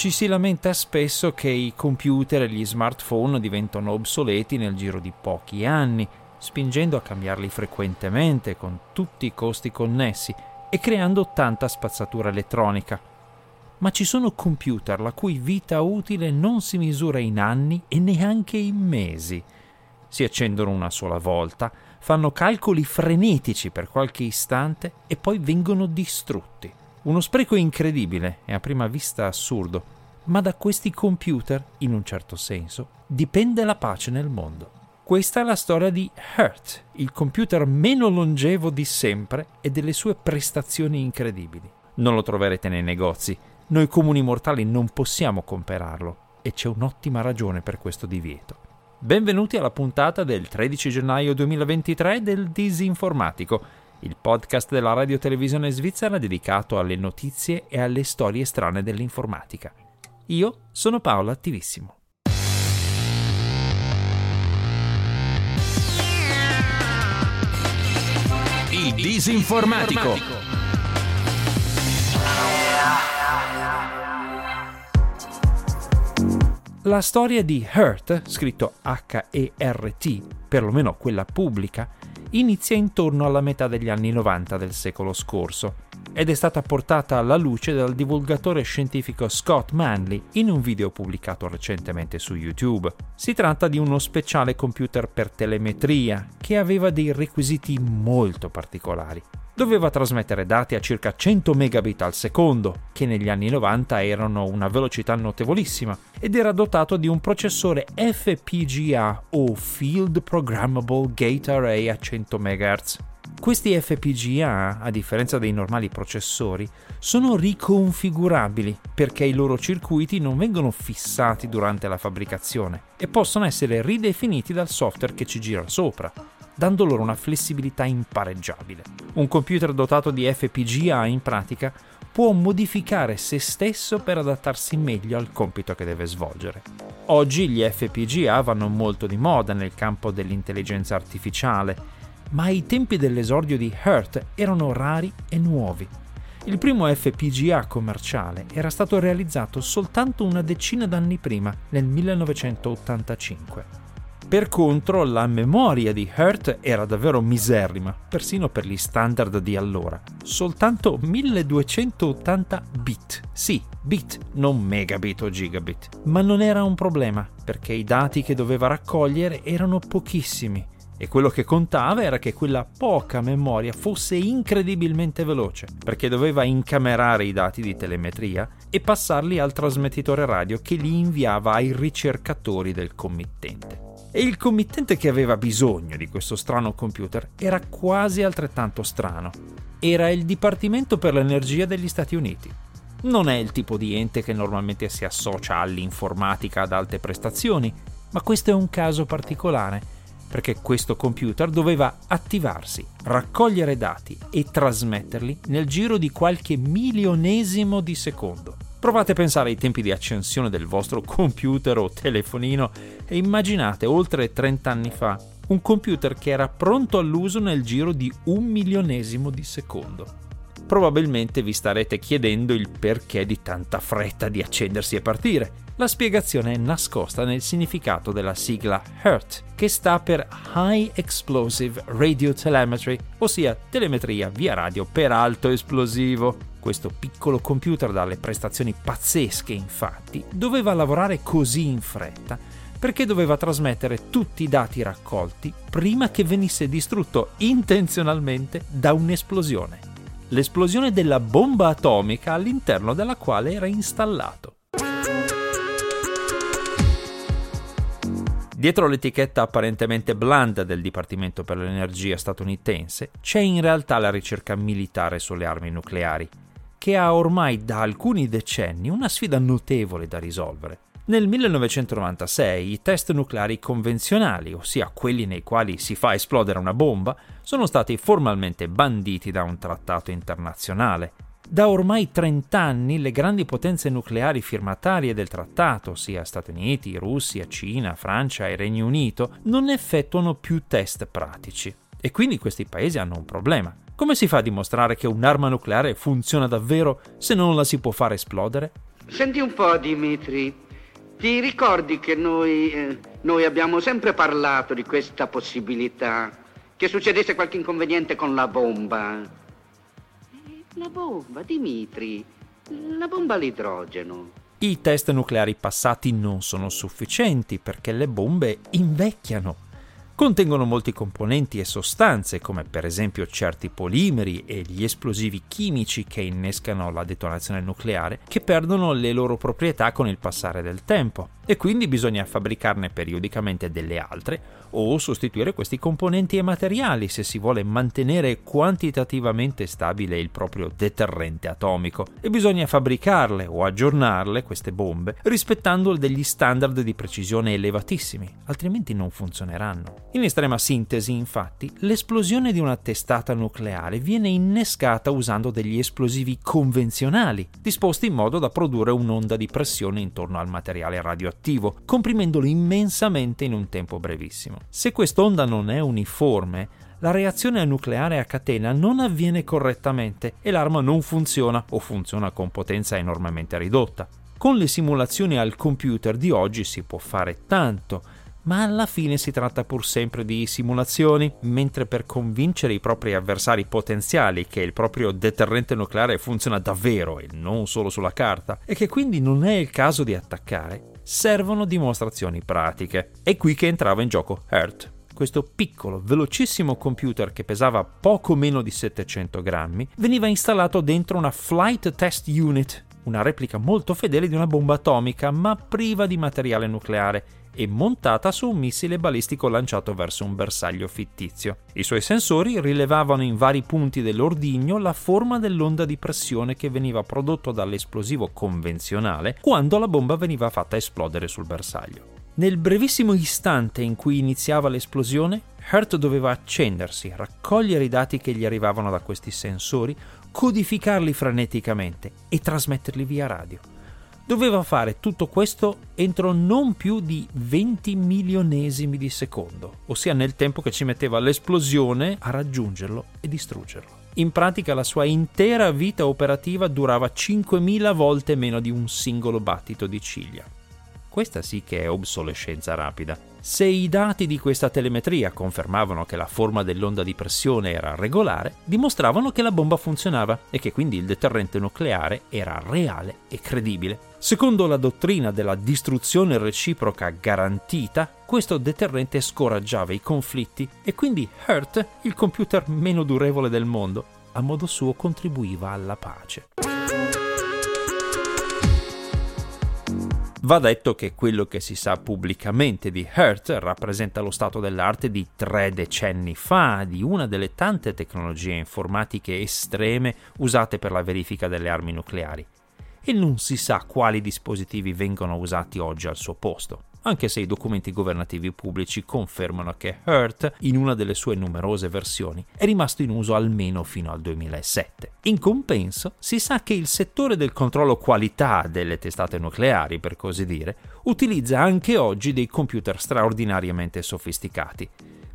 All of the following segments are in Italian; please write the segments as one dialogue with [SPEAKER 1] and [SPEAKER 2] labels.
[SPEAKER 1] Ci si lamenta spesso che i computer e gli smartphone diventano obsoleti nel giro di pochi anni, spingendo a cambiarli frequentemente con tutti i costi connessi e creando tanta spazzatura elettronica. Ma ci sono computer la cui vita utile non si misura in anni e neanche in mesi. Si accendono una sola volta, fanno calcoli frenetici per qualche istante e poi vengono distrutti. Uno spreco incredibile e a prima vista assurdo, ma da questi computer, in un certo senso, dipende la pace nel mondo. Questa è la storia di Hurt, il computer meno longevo di sempre e delle sue prestazioni incredibili. Non lo troverete nei negozi, noi comuni mortali non possiamo comprarlo e c'è un'ottima ragione per questo divieto. Benvenuti alla puntata del 13 gennaio 2023 del Disinformatico il podcast della radio televisione svizzera dedicato alle notizie e alle storie strane dell'informatica. Io sono Paolo Attivissimo.
[SPEAKER 2] Il disinformatico.
[SPEAKER 1] La storia di Hurt, scritto H-E-R-T, perlomeno quella pubblica, inizia intorno alla metà degli anni 90 del secolo scorso ed è stata portata alla luce dal divulgatore scientifico Scott Manley in un video pubblicato recentemente su YouTube. Si tratta di uno speciale computer per telemetria che aveva dei requisiti molto particolari. Doveva trasmettere dati a circa 100 megabit al secondo, che negli anni 90 erano una velocità notevolissima, ed era dotato di un processore FPGA o Field Programmable Gate Array a 100 MHz. Questi FPGA, a differenza dei normali processori, sono riconfigurabili perché i loro circuiti non vengono fissati durante la fabbricazione e possono essere ridefiniti dal software che ci gira sopra, dando loro una flessibilità impareggiabile. Un computer dotato di FPGA in pratica può modificare se stesso per adattarsi meglio al compito che deve svolgere. Oggi gli FPGA vanno molto di moda nel campo dell'intelligenza artificiale ma ai tempi dell'esordio di Hurt erano rari e nuovi. Il primo FPGA commerciale era stato realizzato soltanto una decina d'anni prima, nel 1985. Per contro, la memoria di Hurt era davvero miserrima, persino per gli standard di allora. Soltanto 1280 bit. Sì, bit, non megabit o gigabit. Ma non era un problema, perché i dati che doveva raccogliere erano pochissimi e quello che contava era che quella poca memoria fosse incredibilmente veloce, perché doveva incamerare i dati di telemetria e passarli al trasmettitore radio che li inviava ai ricercatori del committente. E il committente che aveva bisogno di questo strano computer era quasi altrettanto strano. Era il Dipartimento per l'Energia degli Stati Uniti. Non è il tipo di ente che normalmente si associa all'informatica ad alte prestazioni, ma questo è un caso particolare perché questo computer doveva attivarsi, raccogliere dati e trasmetterli nel giro di qualche milionesimo di secondo. Provate a pensare ai tempi di accensione del vostro computer o telefonino e immaginate oltre 30 anni fa un computer che era pronto all'uso nel giro di un milionesimo di secondo probabilmente vi starete chiedendo il perché di tanta fretta di accendersi e partire. La spiegazione è nascosta nel significato della sigla HERT, che sta per High Explosive Radio Telemetry, ossia telemetria via radio per alto esplosivo. Questo piccolo computer dalle prestazioni pazzesche, infatti, doveva lavorare così in fretta perché doveva trasmettere tutti i dati raccolti prima che venisse distrutto intenzionalmente da un'esplosione l'esplosione della bomba atomica all'interno della quale era installato. Dietro l'etichetta apparentemente blanda del Dipartimento per l'Energia statunitense c'è in realtà la ricerca militare sulle armi nucleari, che ha ormai da alcuni decenni una sfida notevole da risolvere. Nel 1996 i test nucleari convenzionali, ossia quelli nei quali si fa esplodere una bomba, sono stati formalmente banditi da un trattato internazionale. Da ormai 30 anni le grandi potenze nucleari firmatarie del trattato, sia Stati Uniti, Russia, Cina, Francia e Regno Unito, non effettuano più test pratici. E quindi questi paesi hanno un problema. Come si fa a dimostrare che un'arma nucleare funziona davvero se non la si può fare esplodere?
[SPEAKER 3] Senti un po', Dimitri. Ti ricordi che noi, eh, noi abbiamo sempre parlato di questa possibilità? Che succedesse qualche inconveniente con la bomba? La bomba, Dimitri. La bomba all'idrogeno.
[SPEAKER 1] I test nucleari passati non sono sufficienti perché le bombe invecchiano Contengono molti componenti e sostanze, come per esempio certi polimeri e gli esplosivi chimici che innescano la detonazione nucleare, che perdono le loro proprietà con il passare del tempo e quindi bisogna fabbricarne periodicamente delle altre o sostituire questi componenti e materiali se si vuole mantenere quantitativamente stabile il proprio deterrente atomico e bisogna fabbricarle o aggiornarle queste bombe rispettando degli standard di precisione elevatissimi, altrimenti non funzioneranno. In estrema sintesi, infatti, l'esplosione di una testata nucleare viene innescata usando degli esplosivi convenzionali, disposti in modo da produrre un'onda di pressione intorno al materiale radioattivo comprimendolo immensamente in un tempo brevissimo. Se quest'onda non è uniforme, la reazione nucleare a catena non avviene correttamente e l'arma non funziona o funziona con potenza enormemente ridotta. Con le simulazioni al computer di oggi si può fare tanto, ma alla fine si tratta pur sempre di simulazioni, mentre per convincere i propri avversari potenziali che il proprio deterrente nucleare funziona davvero e non solo sulla carta, e che quindi non è il caso di attaccare, servono dimostrazioni pratiche. È qui che entrava in gioco Hurt. Questo piccolo, velocissimo computer che pesava poco meno di 700 grammi veniva installato dentro una Flight Test Unit, una replica molto fedele di una bomba atomica ma priva di materiale nucleare e montata su un missile balistico lanciato verso un bersaglio fittizio. I suoi sensori rilevavano in vari punti dell'ordigno la forma dell'onda di pressione che veniva prodotto dall'esplosivo convenzionale quando la bomba veniva fatta esplodere sul bersaglio. Nel brevissimo istante in cui iniziava l'esplosione, Hurt doveva accendersi, raccogliere i dati che gli arrivavano da questi sensori, codificarli freneticamente e trasmetterli via radio. Doveva fare tutto questo entro non più di 20 milionesimi di secondo, ossia nel tempo che ci metteva l'esplosione a raggiungerlo e distruggerlo. In pratica la sua intera vita operativa durava 5.000 volte meno di un singolo battito di ciglia. Questa sì che è obsolescenza rapida. Se i dati di questa telemetria confermavano che la forma dell'onda di pressione era regolare, dimostravano che la bomba funzionava e che quindi il deterrente nucleare era reale e credibile. Secondo la dottrina della distruzione reciproca garantita, questo deterrente scoraggiava i conflitti e quindi Hurt, il computer meno durevole del mondo, a modo suo contribuiva alla pace. Va detto che quello che si sa pubblicamente di Hurt rappresenta lo stato dell'arte di tre decenni fa, di una delle tante tecnologie informatiche estreme usate per la verifica delle armi nucleari. E non si sa quali dispositivi vengono usati oggi al suo posto anche se i documenti governativi pubblici confermano che Hurt, in una delle sue numerose versioni, è rimasto in uso almeno fino al 2007. In compenso, si sa che il settore del controllo qualità delle testate nucleari, per così dire, utilizza anche oggi dei computer straordinariamente sofisticati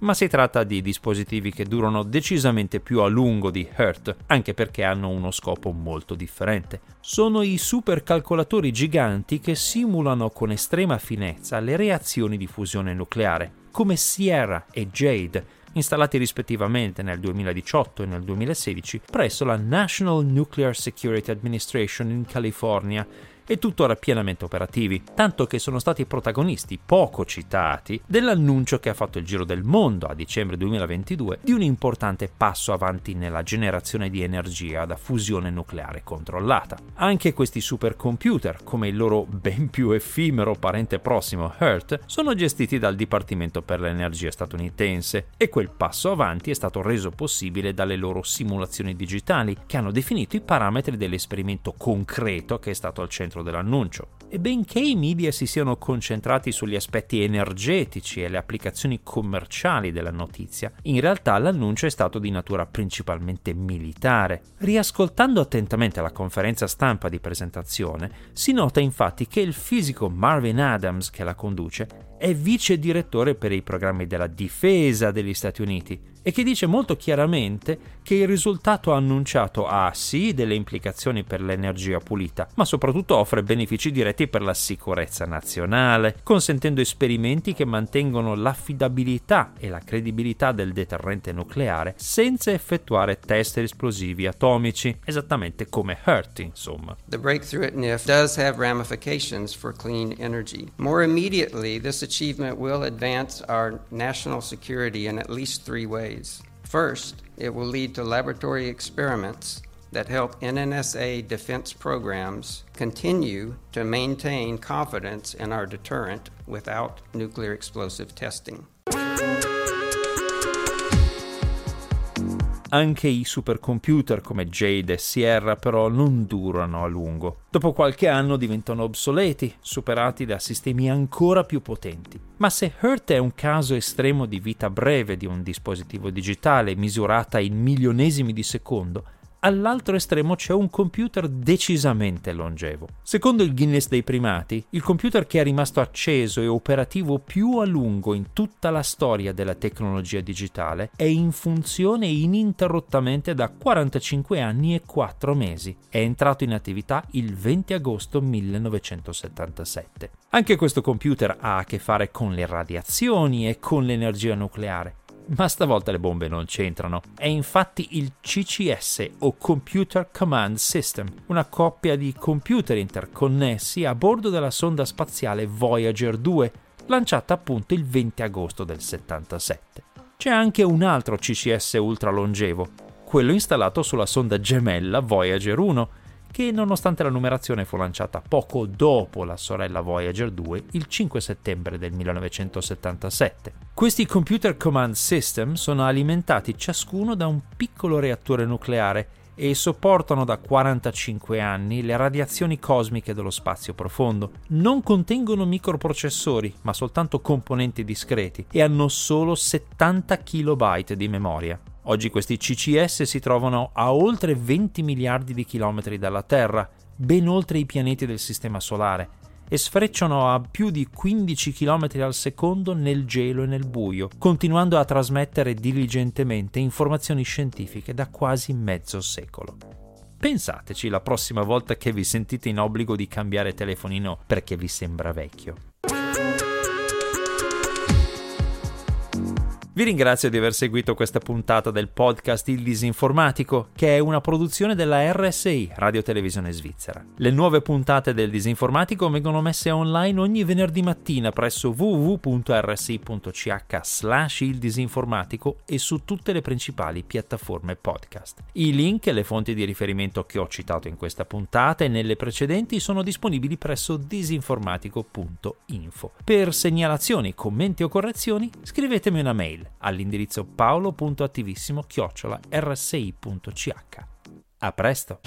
[SPEAKER 1] ma si tratta di dispositivi che durano decisamente più a lungo di Hurt, anche perché hanno uno scopo molto differente. Sono i supercalcolatori giganti che simulano con estrema finezza le reazioni di fusione nucleare, come Sierra e Jade, installati rispettivamente nel 2018 e nel 2016 presso la National Nuclear Security Administration in California e tuttora pienamente operativi, tanto che sono stati protagonisti poco citati dell'annuncio che ha fatto il giro del mondo a dicembre 2022 di un importante passo avanti nella generazione di energia da fusione nucleare controllata. Anche questi supercomputer, come il loro ben più effimero parente prossimo Hurt, sono gestiti dal Dipartimento per l'Energia statunitense e quel passo avanti è stato reso possibile dalle loro simulazioni digitali che hanno definito i parametri dell'esperimento concreto che è stato al centro dell'annuncio. E benché i media si siano concentrati sugli aspetti energetici e le applicazioni commerciali della notizia, in realtà l'annuncio è stato di natura principalmente militare. Riascoltando attentamente la conferenza stampa di presentazione, si nota infatti che il fisico Marvin Adams che la conduce è vice direttore per i programmi della difesa degli Stati Uniti e che dice molto chiaramente che il risultato annunciato ha sì delle implicazioni per l'energia pulita, ma soprattutto offre benefici diretti per la sicurezza nazionale, consentendo esperimenti che mantengono l'affidabilità e la credibilità del deterrente nucleare senza effettuare test esplosivi atomici, esattamente come HURT, insomma.
[SPEAKER 4] The breakthrough at NIF does have ramifications for clean energy. More immediately, this achievement will advance our national security in at least three ways. First, it will lead to laboratory experiments that help NNSA defense programs continue to maintain confidence in our deterrent without nuclear explosive testing.
[SPEAKER 1] Anche i supercomputer come Jade e Sierra però non durano a lungo. Dopo qualche anno diventano obsoleti, superati da sistemi ancora più potenti. Ma se HERT è un caso estremo di vita breve di un dispositivo digitale misurata in milionesimi di secondo, all'altro estremo c'è un computer decisamente longevo. Secondo il Guinness dei primati, il computer che è rimasto acceso e operativo più a lungo in tutta la storia della tecnologia digitale è in funzione ininterrottamente da 45 anni e 4 mesi. È entrato in attività il 20 agosto 1977. Anche questo computer ha a che fare con le radiazioni e con l'energia nucleare ma stavolta le bombe non c'entrano. È infatti il CCS o Computer Command System, una coppia di computer interconnessi a bordo della sonda spaziale Voyager 2, lanciata appunto il 20 agosto del 77. C'è anche un altro CCS ultralongevo, quello installato sulla sonda gemella Voyager 1, che nonostante la numerazione fu lanciata poco dopo la sorella Voyager 2 il 5 settembre del 1977. Questi Computer Command System sono alimentati ciascuno da un piccolo reattore nucleare e sopportano da 45 anni le radiazioni cosmiche dello spazio profondo. Non contengono microprocessori, ma soltanto componenti discreti e hanno solo 70 KB di memoria. Oggi questi CCS si trovano a oltre 20 miliardi di chilometri dalla Terra, ben oltre i pianeti del Sistema Solare, e sfrecciano a più di 15 km al secondo nel gelo e nel buio, continuando a trasmettere diligentemente informazioni scientifiche da quasi mezzo secolo. Pensateci la prossima volta che vi sentite in obbligo di cambiare telefonino perché vi sembra vecchio. Vi ringrazio di aver seguito questa puntata del podcast Il Disinformatico, che è una produzione della RSI, Radio Televisione Svizzera. Le nuove puntate del Disinformatico vengono messe online ogni venerdì mattina presso www.rsi.ch slash il disinformatico e su tutte le principali piattaforme podcast. I link e le fonti di riferimento che ho citato in questa puntata e nelle precedenti sono disponibili presso disinformatico.info. Per segnalazioni, commenti o correzioni scrivetemi una all'indirizzo paolo.attivissimo-rsi.ch. A presto!